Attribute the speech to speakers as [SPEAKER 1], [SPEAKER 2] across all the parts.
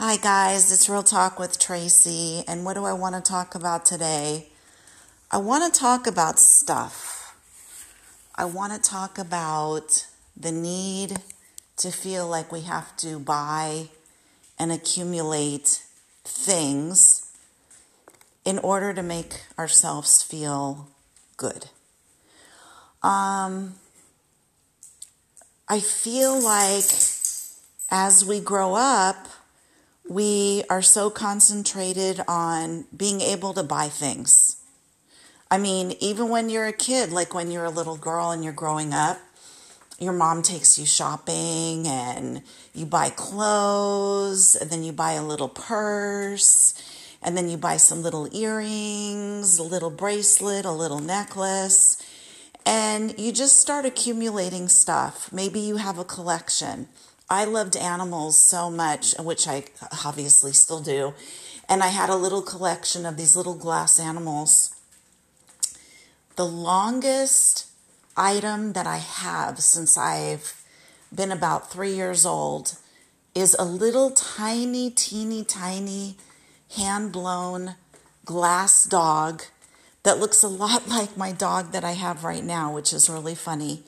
[SPEAKER 1] Hi, guys, it's Real Talk with Tracy. And what do I want to talk about today? I want to talk about stuff. I want to talk about the need to feel like we have to buy and accumulate things in order to make ourselves feel good. Um, I feel like as we grow up, we are so concentrated on being able to buy things. I mean, even when you're a kid, like when you're a little girl and you're growing up, your mom takes you shopping and you buy clothes and then you buy a little purse and then you buy some little earrings, a little bracelet, a little necklace, and you just start accumulating stuff. Maybe you have a collection. I loved animals so much, which I obviously still do. And I had a little collection of these little glass animals. The longest item that I have since I've been about three years old is a little tiny, teeny, tiny hand blown glass dog that looks a lot like my dog that I have right now, which is really funny.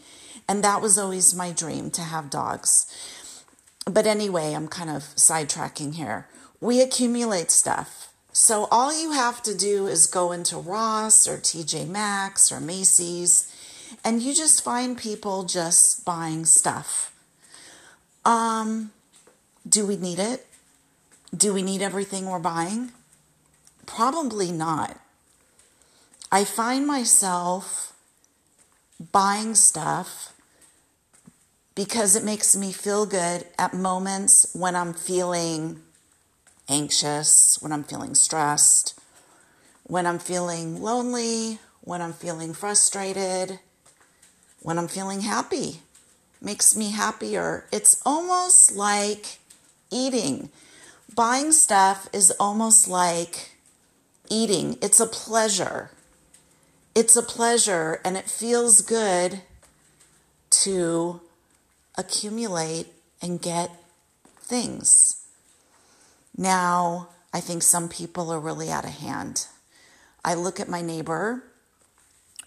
[SPEAKER 1] And that was always my dream to have dogs. But anyway, I'm kind of sidetracking here. We accumulate stuff. So all you have to do is go into Ross or TJ Maxx or Macy's and you just find people just buying stuff. Um do we need it? Do we need everything we're buying? Probably not. I find myself buying stuff because it makes me feel good at moments when I'm feeling anxious, when I'm feeling stressed, when I'm feeling lonely, when I'm feeling frustrated, when I'm feeling happy. Makes me happier. It's almost like eating. Buying stuff is almost like eating. It's a pleasure. It's a pleasure and it feels good to accumulate and get things. Now, I think some people are really out of hand. I look at my neighbor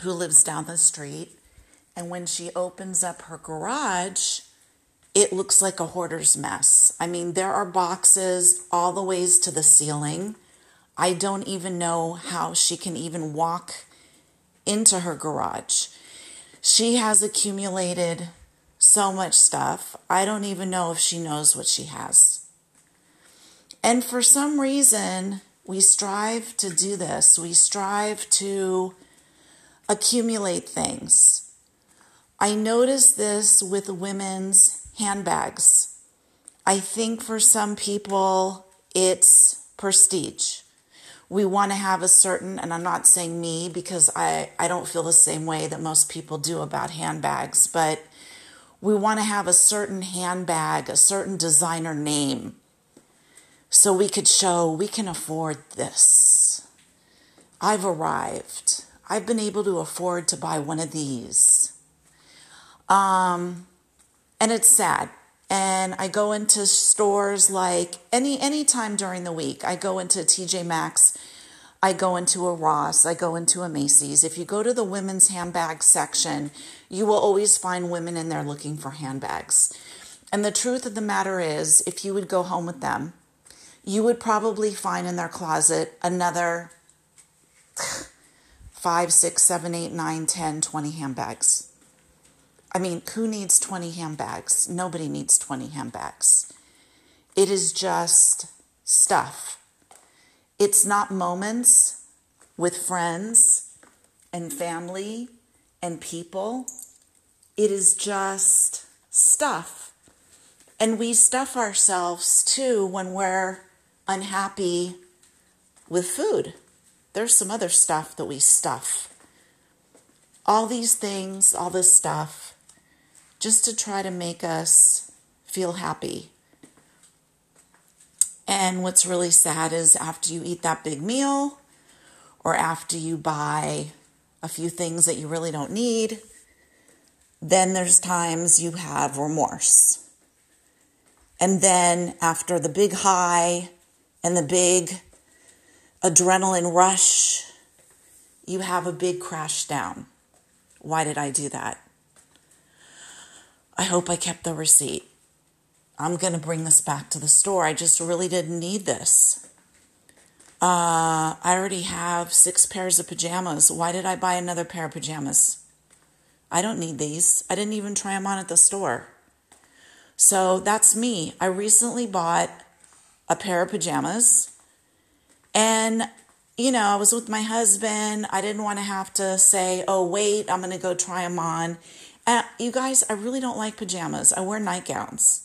[SPEAKER 1] who lives down the street, and when she opens up her garage, it looks like a hoarder's mess. I mean, there are boxes all the ways to the ceiling. I don't even know how she can even walk into her garage. She has accumulated so much stuff. I don't even know if she knows what she has. And for some reason, we strive to do this. We strive to accumulate things. I notice this with women's handbags. I think for some people, it's prestige. We want to have a certain, and I'm not saying me because I, I don't feel the same way that most people do about handbags, but we want to have a certain handbag, a certain designer name, so we could show we can afford this. I've arrived. I've been able to afford to buy one of these. Um, and it's sad. And I go into stores like any any time during the week. I go into TJ Maxx I go into a Ross, I go into a Macy's. If you go to the women's handbag section, you will always find women in there looking for handbags. And the truth of the matter is, if you would go home with them, you would probably find in their closet another five, six, seven, eight, nine, 10, 20 handbags. I mean, who needs 20 handbags? Nobody needs 20 handbags. It is just stuff. It's not moments with friends and family and people. It is just stuff. And we stuff ourselves too when we're unhappy with food. There's some other stuff that we stuff. All these things, all this stuff, just to try to make us feel happy. And what's really sad is after you eat that big meal or after you buy a few things that you really don't need, then there's times you have remorse. And then after the big high and the big adrenaline rush, you have a big crash down. Why did I do that? I hope I kept the receipt. I'm going to bring this back to the store. I just really didn't need this. Uh, I already have six pairs of pajamas. Why did I buy another pair of pajamas? I don't need these. I didn't even try them on at the store. So that's me. I recently bought a pair of pajamas and you know, I was with my husband. I didn't want to have to say, oh, wait, I'm going to go try them on. And you guys, I really don't like pajamas. I wear nightgowns.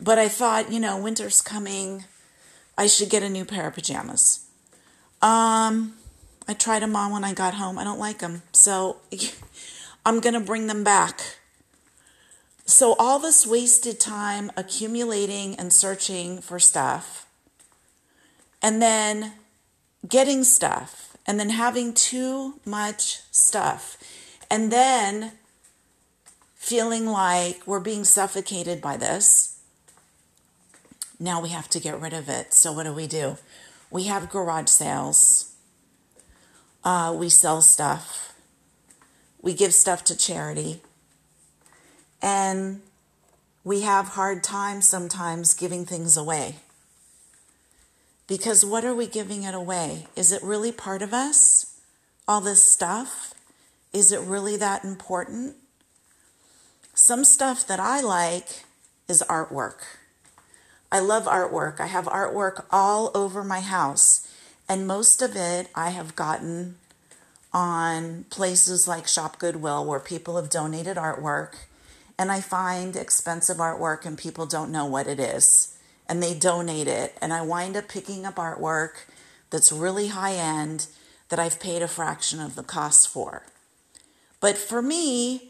[SPEAKER 1] But I thought, you know, winter's coming. I should get a new pair of pajamas. Um, I tried them on when I got home. I don't like them. So I'm going to bring them back. So all this wasted time accumulating and searching for stuff. And then getting stuff and then having too much stuff and then feeling like we're being suffocated by this. Now we have to get rid of it. So, what do we do? We have garage sales, uh, we sell stuff, we give stuff to charity, and we have hard times sometimes giving things away. Because what are we giving it away? Is it really part of us? All this stuff? Is it really that important? Some stuff that I like is artwork. I love artwork. I have artwork all over my house, and most of it I have gotten on places like Shop Goodwill where people have donated artwork, and I find expensive artwork and people don't know what it is and they donate it. And I wind up picking up artwork that's really high end that I've paid a fraction of the cost for. But for me,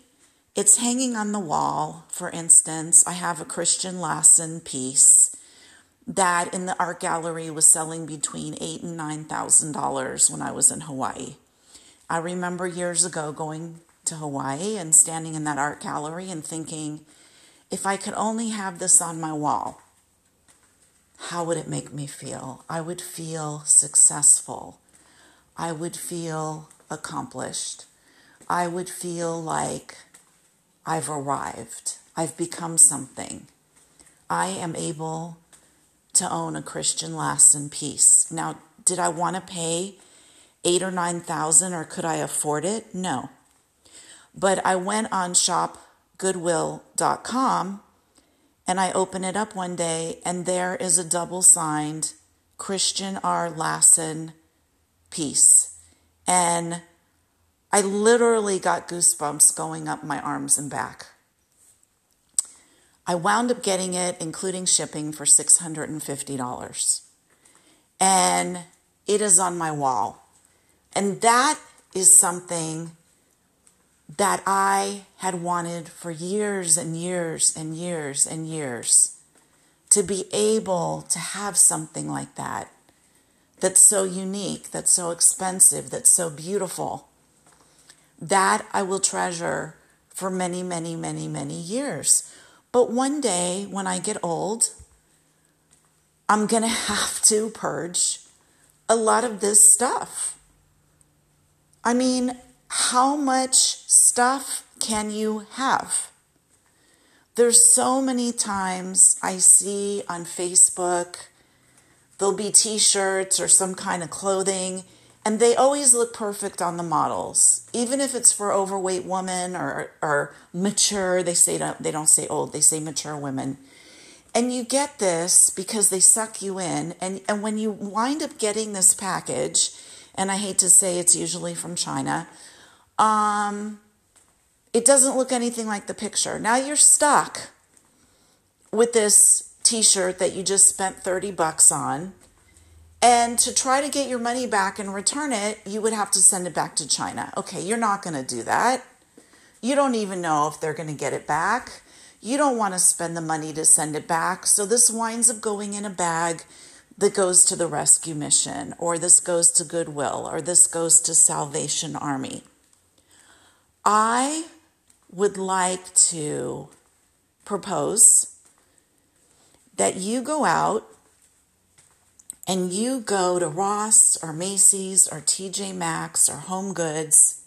[SPEAKER 1] it's hanging on the wall. For instance, I have a Christian Lassen piece that in the art gallery was selling between eight and nine thousand dollars when I was in Hawaii. I remember years ago going to Hawaii and standing in that art gallery and thinking, if I could only have this on my wall, how would it make me feel? I would feel successful. I would feel accomplished. I would feel like I've arrived. I've become something. I am able to own a Christian Lassen piece. Now, did I want to pay eight or nine thousand or could I afford it? No. But I went on shopgoodwill.com and I open it up one day, and there is a double signed Christian R. Lassen piece. And I literally got goosebumps going up my arms and back. I wound up getting it, including shipping, for $650. And it is on my wall. And that is something that I had wanted for years and years and years and years to be able to have something like that that's so unique, that's so expensive, that's so beautiful. That I will treasure for many, many, many, many years. But one day when I get old, I'm going to have to purge a lot of this stuff. I mean, how much stuff can you have? There's so many times I see on Facebook, there'll be t shirts or some kind of clothing, and they always look perfect on the models. Even if it's for overweight women or, or mature, they say they don't say old, they say mature women. And you get this because they suck you in. And, and when you wind up getting this package, and I hate to say it's usually from China, um, it doesn't look anything like the picture. Now you're stuck with this t-shirt that you just spent 30 bucks on. And to try to get your money back and return it, you would have to send it back to China. Okay, you're not going to do that. You don't even know if they're going to get it back. You don't want to spend the money to send it back. So this winds up going in a bag that goes to the rescue mission, or this goes to Goodwill, or this goes to Salvation Army. I would like to propose that you go out and you go to Ross or Macy's or TJ Maxx or Home Goods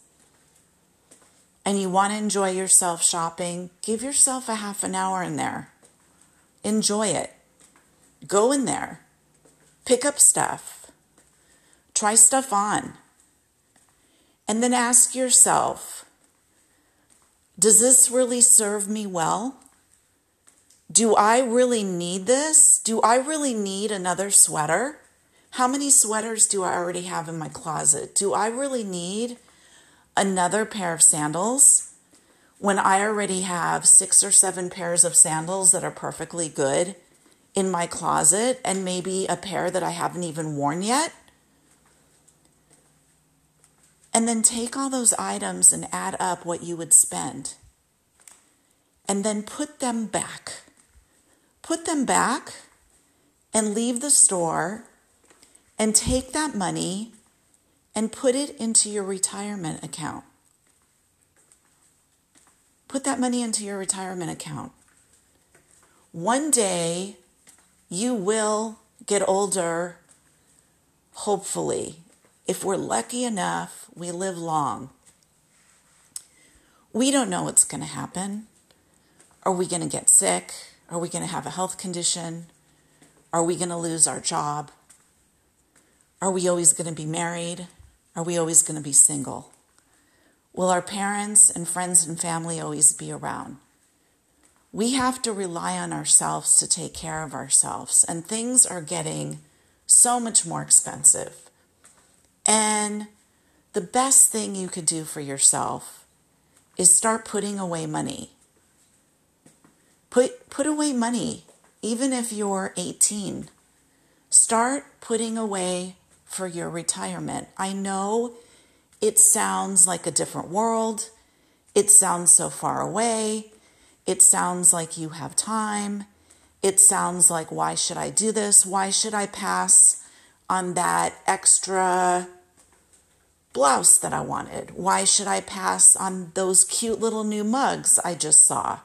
[SPEAKER 1] and you want to enjoy yourself shopping, give yourself a half an hour in there. Enjoy it. Go in there. Pick up stuff. Try stuff on. And then ask yourself Does this really serve me well? Do I really need this? Do I really need another sweater? How many sweaters do I already have in my closet? Do I really need another pair of sandals when I already have six or seven pairs of sandals that are perfectly good in my closet and maybe a pair that I haven't even worn yet? And then take all those items and add up what you would spend. And then put them back. Put them back and leave the store and take that money and put it into your retirement account. Put that money into your retirement account. One day you will get older, hopefully. If we're lucky enough, we live long. We don't know what's going to happen. Are we going to get sick? Are we going to have a health condition? Are we going to lose our job? Are we always going to be married? Are we always going to be single? Will our parents and friends and family always be around? We have to rely on ourselves to take care of ourselves, and things are getting so much more expensive. And the best thing you could do for yourself is start putting away money. Put, put away money, even if you're 18. Start putting away for your retirement. I know it sounds like a different world. It sounds so far away. It sounds like you have time. It sounds like, why should I do this? Why should I pass on that extra blouse that I wanted? Why should I pass on those cute little new mugs I just saw?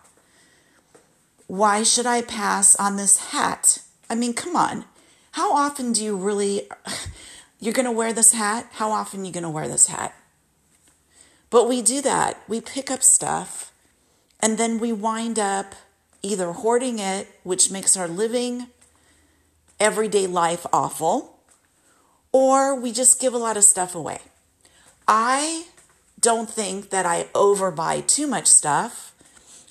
[SPEAKER 1] Why should I pass on this hat? I mean, come on. How often do you really you're going to wear this hat. How often are you going to wear this hat? But we do that. We pick up stuff and then we wind up either hoarding it, which makes our living, everyday life awful, or we just give a lot of stuff away. I don't think that I overbuy too much stuff,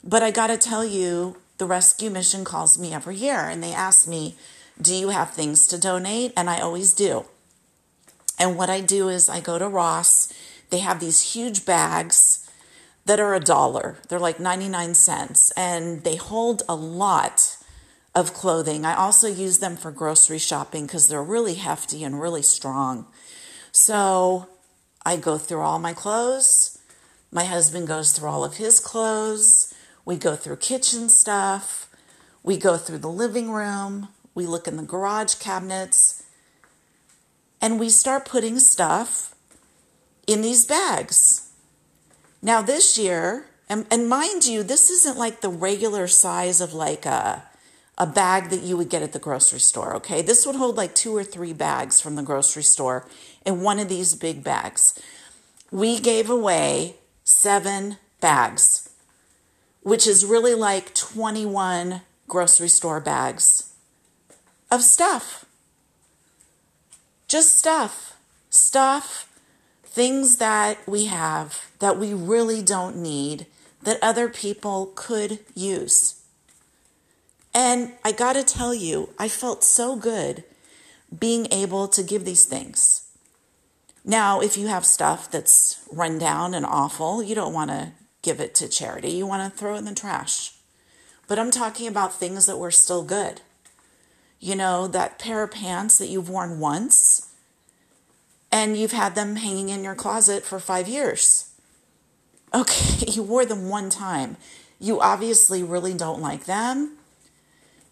[SPEAKER 1] but I got to tell you, the rescue mission calls me every year and they ask me, Do you have things to donate? And I always do. And what I do is I go to Ross. They have these huge bags that are a dollar. They're like 99 cents and they hold a lot of clothing. I also use them for grocery shopping because they're really hefty and really strong. So I go through all my clothes. My husband goes through all of his clothes. We go through kitchen stuff. We go through the living room. We look in the garage cabinets and we start putting stuff in these bags. Now, this year, and, and mind you, this isn't like the regular size of like a, a bag that you would get at the grocery store, okay? This would hold like two or three bags from the grocery store in one of these big bags. We gave away seven bags, which is really like 21 grocery store bags of stuff. Just stuff. Stuff, things that we have that we really don't need that other people could use. And I got to tell you, I felt so good being able to give these things. Now, if you have stuff that's run down and awful, you don't want to give it to charity. You want to throw it in the trash. But I'm talking about things that were still good you know, that pair of pants that you've worn once and you've had them hanging in your closet for five years. Okay, you wore them one time. You obviously really don't like them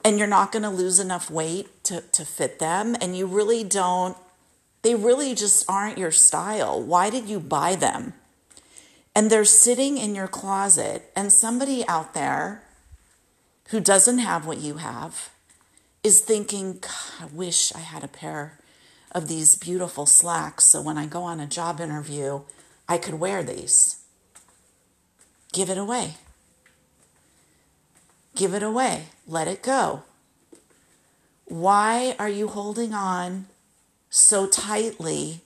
[SPEAKER 1] and you're not going to lose enough weight to, to fit them and you really don't, they really just aren't your style. Why did you buy them? And they're sitting in your closet and somebody out there who doesn't have what you have is thinking, I wish I had a pair of these beautiful slacks so when I go on a job interview, I could wear these. Give it away. Give it away. Let it go. Why are you holding on so tightly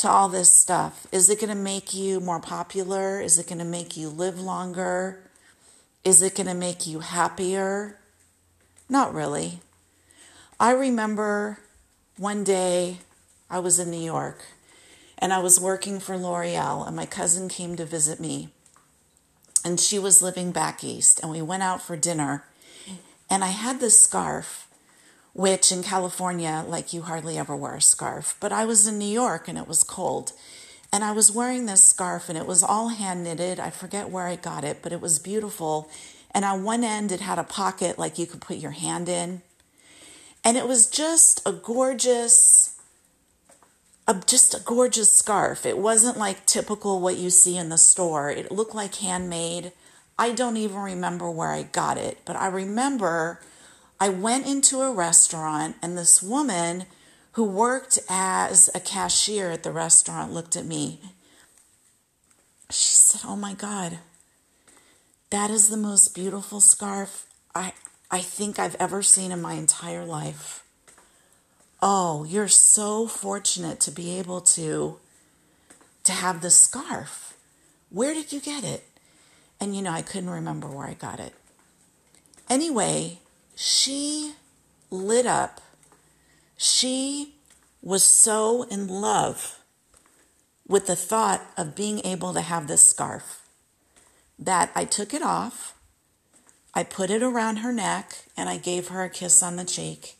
[SPEAKER 1] to all this stuff? Is it going to make you more popular? Is it going to make you live longer? Is it going to make you happier? Not really. I remember one day I was in New York and I was working for L'Oreal, and my cousin came to visit me. And she was living back east, and we went out for dinner. And I had this scarf, which in California, like you hardly ever wear a scarf. But I was in New York and it was cold. And I was wearing this scarf, and it was all hand knitted. I forget where I got it, but it was beautiful. And on one end, it had a pocket like you could put your hand in. And it was just a gorgeous, a, just a gorgeous scarf. It wasn't like typical what you see in the store. It looked like handmade. I don't even remember where I got it, but I remember I went into a restaurant and this woman who worked as a cashier at the restaurant looked at me. She said, Oh my God, that is the most beautiful scarf I, I think I've ever seen in my entire life. Oh, you're so fortunate to be able to to have this scarf. Where did you get it? And you know, I couldn't remember where I got it. Anyway, she lit up. She was so in love with the thought of being able to have this scarf that I took it off, I put it around her neck, and I gave her a kiss on the cheek.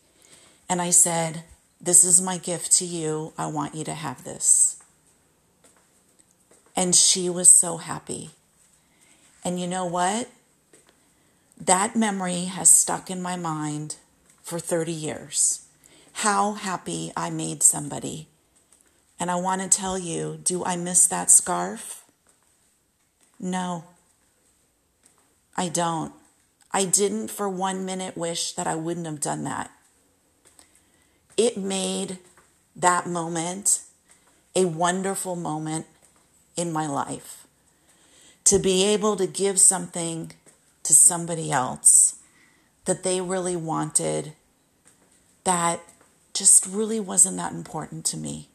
[SPEAKER 1] And I said, This is my gift to you. I want you to have this. And she was so happy. And you know what? That memory has stuck in my mind for 30 years. How happy I made somebody. And I want to tell you do I miss that scarf? No. I don't. I didn't for one minute wish that I wouldn't have done that. It made that moment a wonderful moment in my life. To be able to give something to somebody else that they really wanted that just really wasn't that important to me.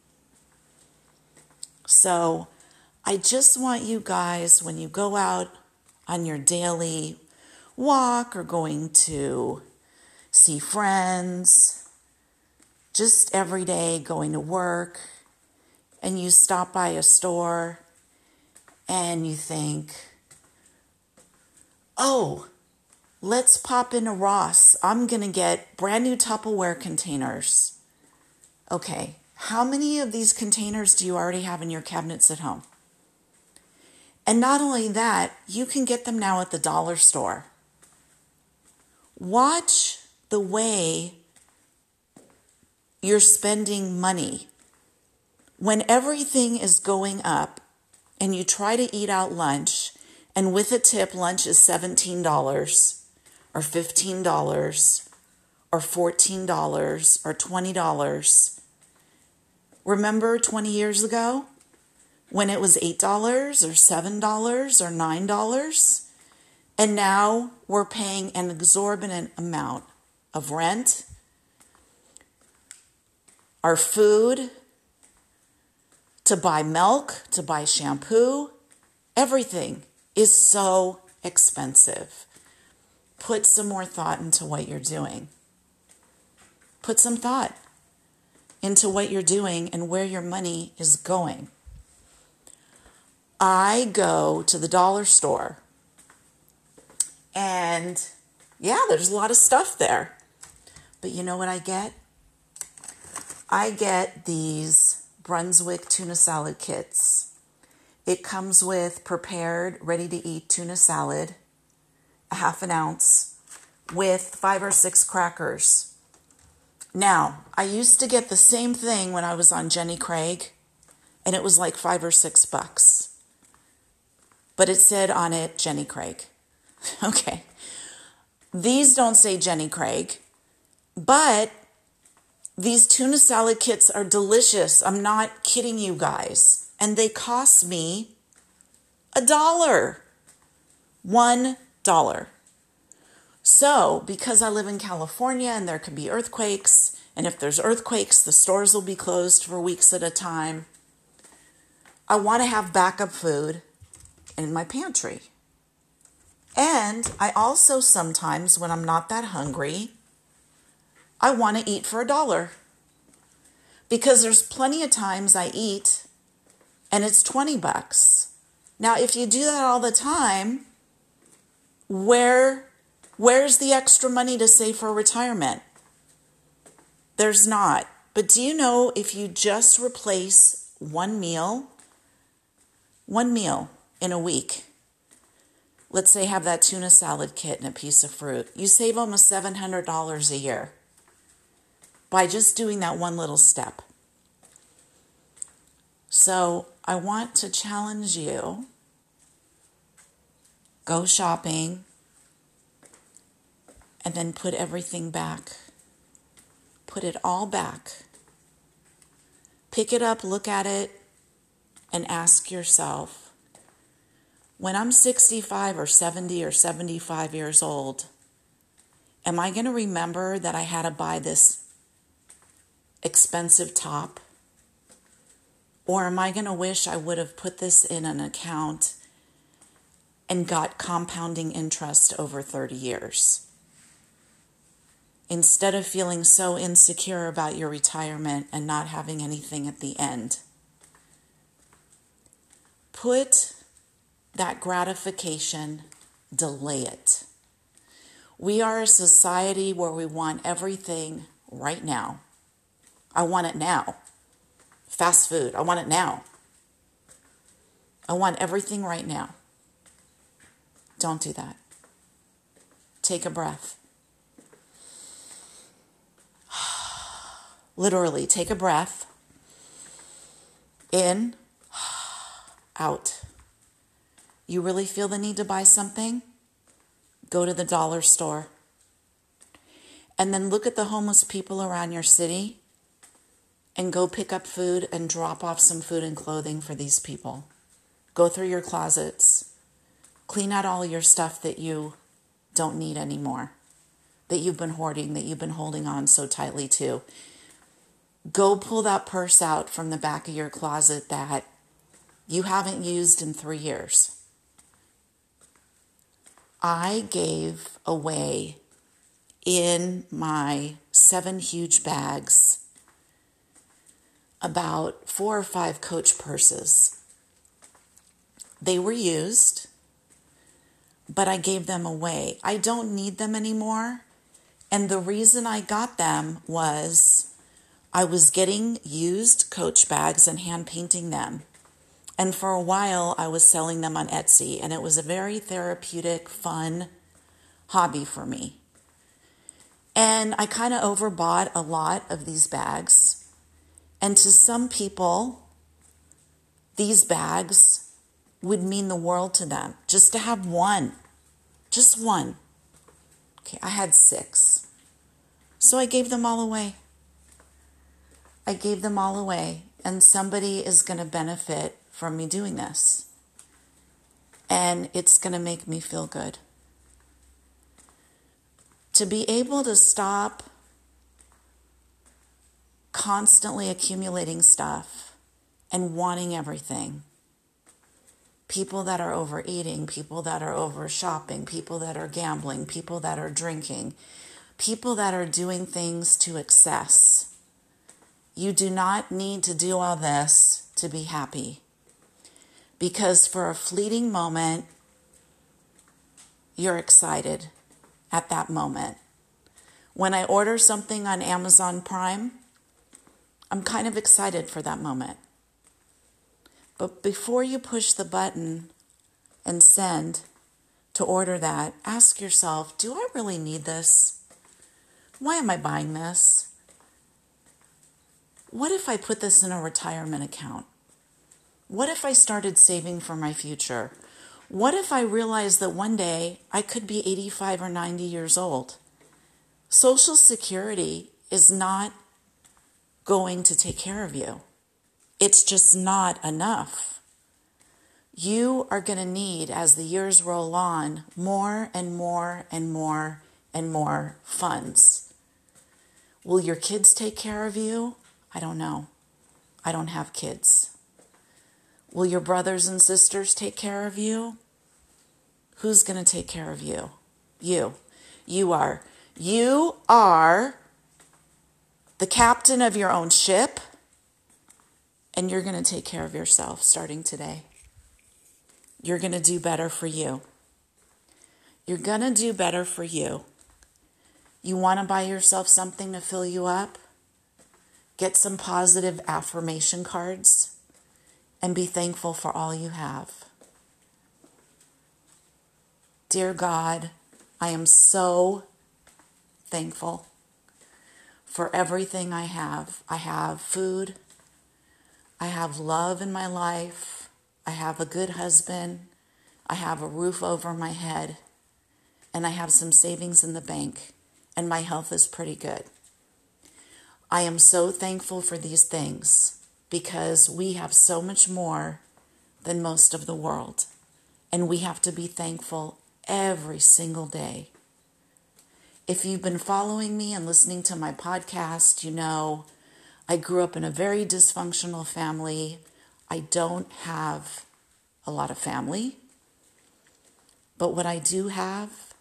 [SPEAKER 1] So I just want you guys, when you go out on your daily walk or going to see friends, just every day going to work, and you stop by a store and you think, oh, let's pop into Ross. I'm going to get brand new Tupperware containers. Okay, how many of these containers do you already have in your cabinets at home? And not only that, you can get them now at the dollar store. Watch the way you're spending money. When everything is going up and you try to eat out lunch, and with a tip, lunch is $17 or $15 or $14 or $20. Remember 20 years ago? when it was $8 or $7 or $9. And now we're paying an exorbitant amount of rent, our food, to buy milk, to buy shampoo. Everything is so expensive. Put some more thought into what you're doing. Put some thought into what you're doing and where your money is going. I go to the dollar store and yeah, there's a lot of stuff there. But you know what I get? I get these Brunswick tuna salad kits. It comes with prepared, ready to eat tuna salad, a half an ounce, with five or six crackers. Now, I used to get the same thing when I was on Jenny Craig, and it was like five or six bucks but it said on it Jenny Craig. Okay. These don't say Jenny Craig. But these tuna salad kits are delicious. I'm not kidding you guys. And they cost me a dollar. One dollar. So, because I live in California and there can be earthquakes, and if there's earthquakes, the stores will be closed for weeks at a time. I want to have backup food in my pantry. And I also sometimes, when I'm not that hungry, I want to eat for a dollar. Because there's plenty of times I eat and it's 20 bucks. Now, if you do that all the time, where where's the extra money to save for retirement? There's not. But do you know if you just replace one meal, one meal in a week, let's say have that tuna salad kit and a piece of fruit, you save almost $700 a year by just doing that one little step. So I want to challenge you go shopping and then put everything back. Put it all back. Pick it up, look at it, and ask yourself when I'm 65 or 70 or 75 years old, am I going to remember that I had to buy this expensive top? Or am I going to wish I would have put this in an account and got compounding interest over 30 years? Instead of feeling so insecure about your retirement and not having anything at the end, put that gratification, delay it. We are a society where we want everything right now. I want it now. Fast food, I want it now. I want everything right now. Don't do that. Take a breath. Literally, take a breath. In, out. You really feel the need to buy something? Go to the dollar store. And then look at the homeless people around your city and go pick up food and drop off some food and clothing for these people. Go through your closets. Clean out all your stuff that you don't need anymore, that you've been hoarding, that you've been holding on so tightly to. Go pull that purse out from the back of your closet that you haven't used in three years I gave away in my seven huge bags about four or five coach purses. They were used, but I gave them away. I don't need them anymore. And the reason I got them was I was getting used coach bags and hand painting them. And for a while, I was selling them on Etsy, and it was a very therapeutic, fun hobby for me. And I kind of overbought a lot of these bags. And to some people, these bags would mean the world to them. Just to have one, just one. Okay, I had six. So I gave them all away. I gave them all away, and somebody is going to benefit from me doing this. And it's going to make me feel good. To be able to stop constantly accumulating stuff and wanting everything. People that are overeating, people that are over shopping, people that are gambling, people that are drinking, people that are doing things to excess. You do not need to do all this to be happy because for a fleeting moment, you're excited at that moment. When I order something on Amazon Prime, I'm kind of excited for that moment. But before you push the button and send to order that, ask yourself do I really need this? Why am I buying this? What if I put this in a retirement account? What if I started saving for my future? What if I realized that one day I could be 85 or 90 years old? Social Security is not going to take care of you. It's just not enough. You are going to need, as the years roll on, more and more and more and more funds. Will your kids take care of you? I don't know. I don't have kids. Will your brothers and sisters take care of you? Who's going to take care of you? You. You are. You are the captain of your own ship, and you're going to take care of yourself starting today. You're going to do better for you. You're going to do better for you. You want to buy yourself something to fill you up? Get some positive affirmation cards and be thankful for all you have. Dear God, I am so thankful for everything I have. I have food. I have love in my life. I have a good husband. I have a roof over my head. And I have some savings in the bank. And my health is pretty good. I am so thankful for these things because we have so much more than most of the world. And we have to be thankful every single day. If you've been following me and listening to my podcast, you know I grew up in a very dysfunctional family. I don't have a lot of family, but what I do have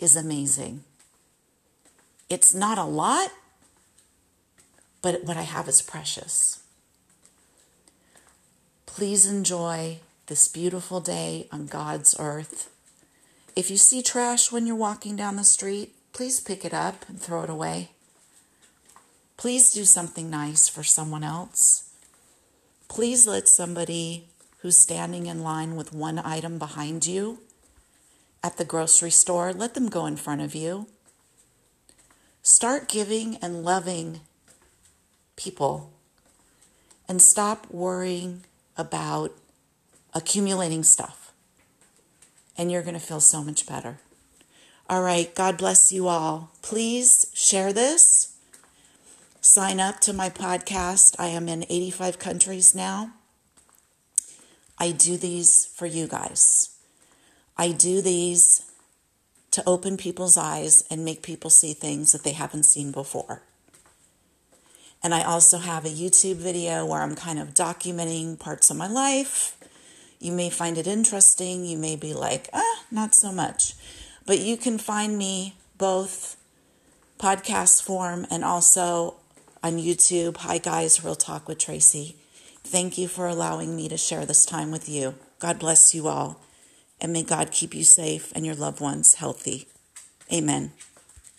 [SPEAKER 1] is amazing. It's not a lot, but what I have is precious. Please enjoy this beautiful day on God's earth. If you see trash when you're walking down the street, please pick it up and throw it away. Please do something nice for someone else. Please let somebody who's standing in line with one item behind you at the grocery store, let them go in front of you. Start giving and loving people and stop worrying about accumulating stuff. And you're going to feel so much better. All right. God bless you all. Please share this. Sign up to my podcast. I am in 85 countries now. I do these for you guys. I do these to open people's eyes and make people see things that they haven't seen before. And I also have a YouTube video where I'm kind of documenting parts of my life. You may find it interesting. You may be like, ah, not so much. But you can find me both podcast form and also on YouTube. Hi, guys, Real Talk with Tracy. Thank you for allowing me to share this time with you. God bless you all, and may God keep you safe and your loved ones healthy. Amen.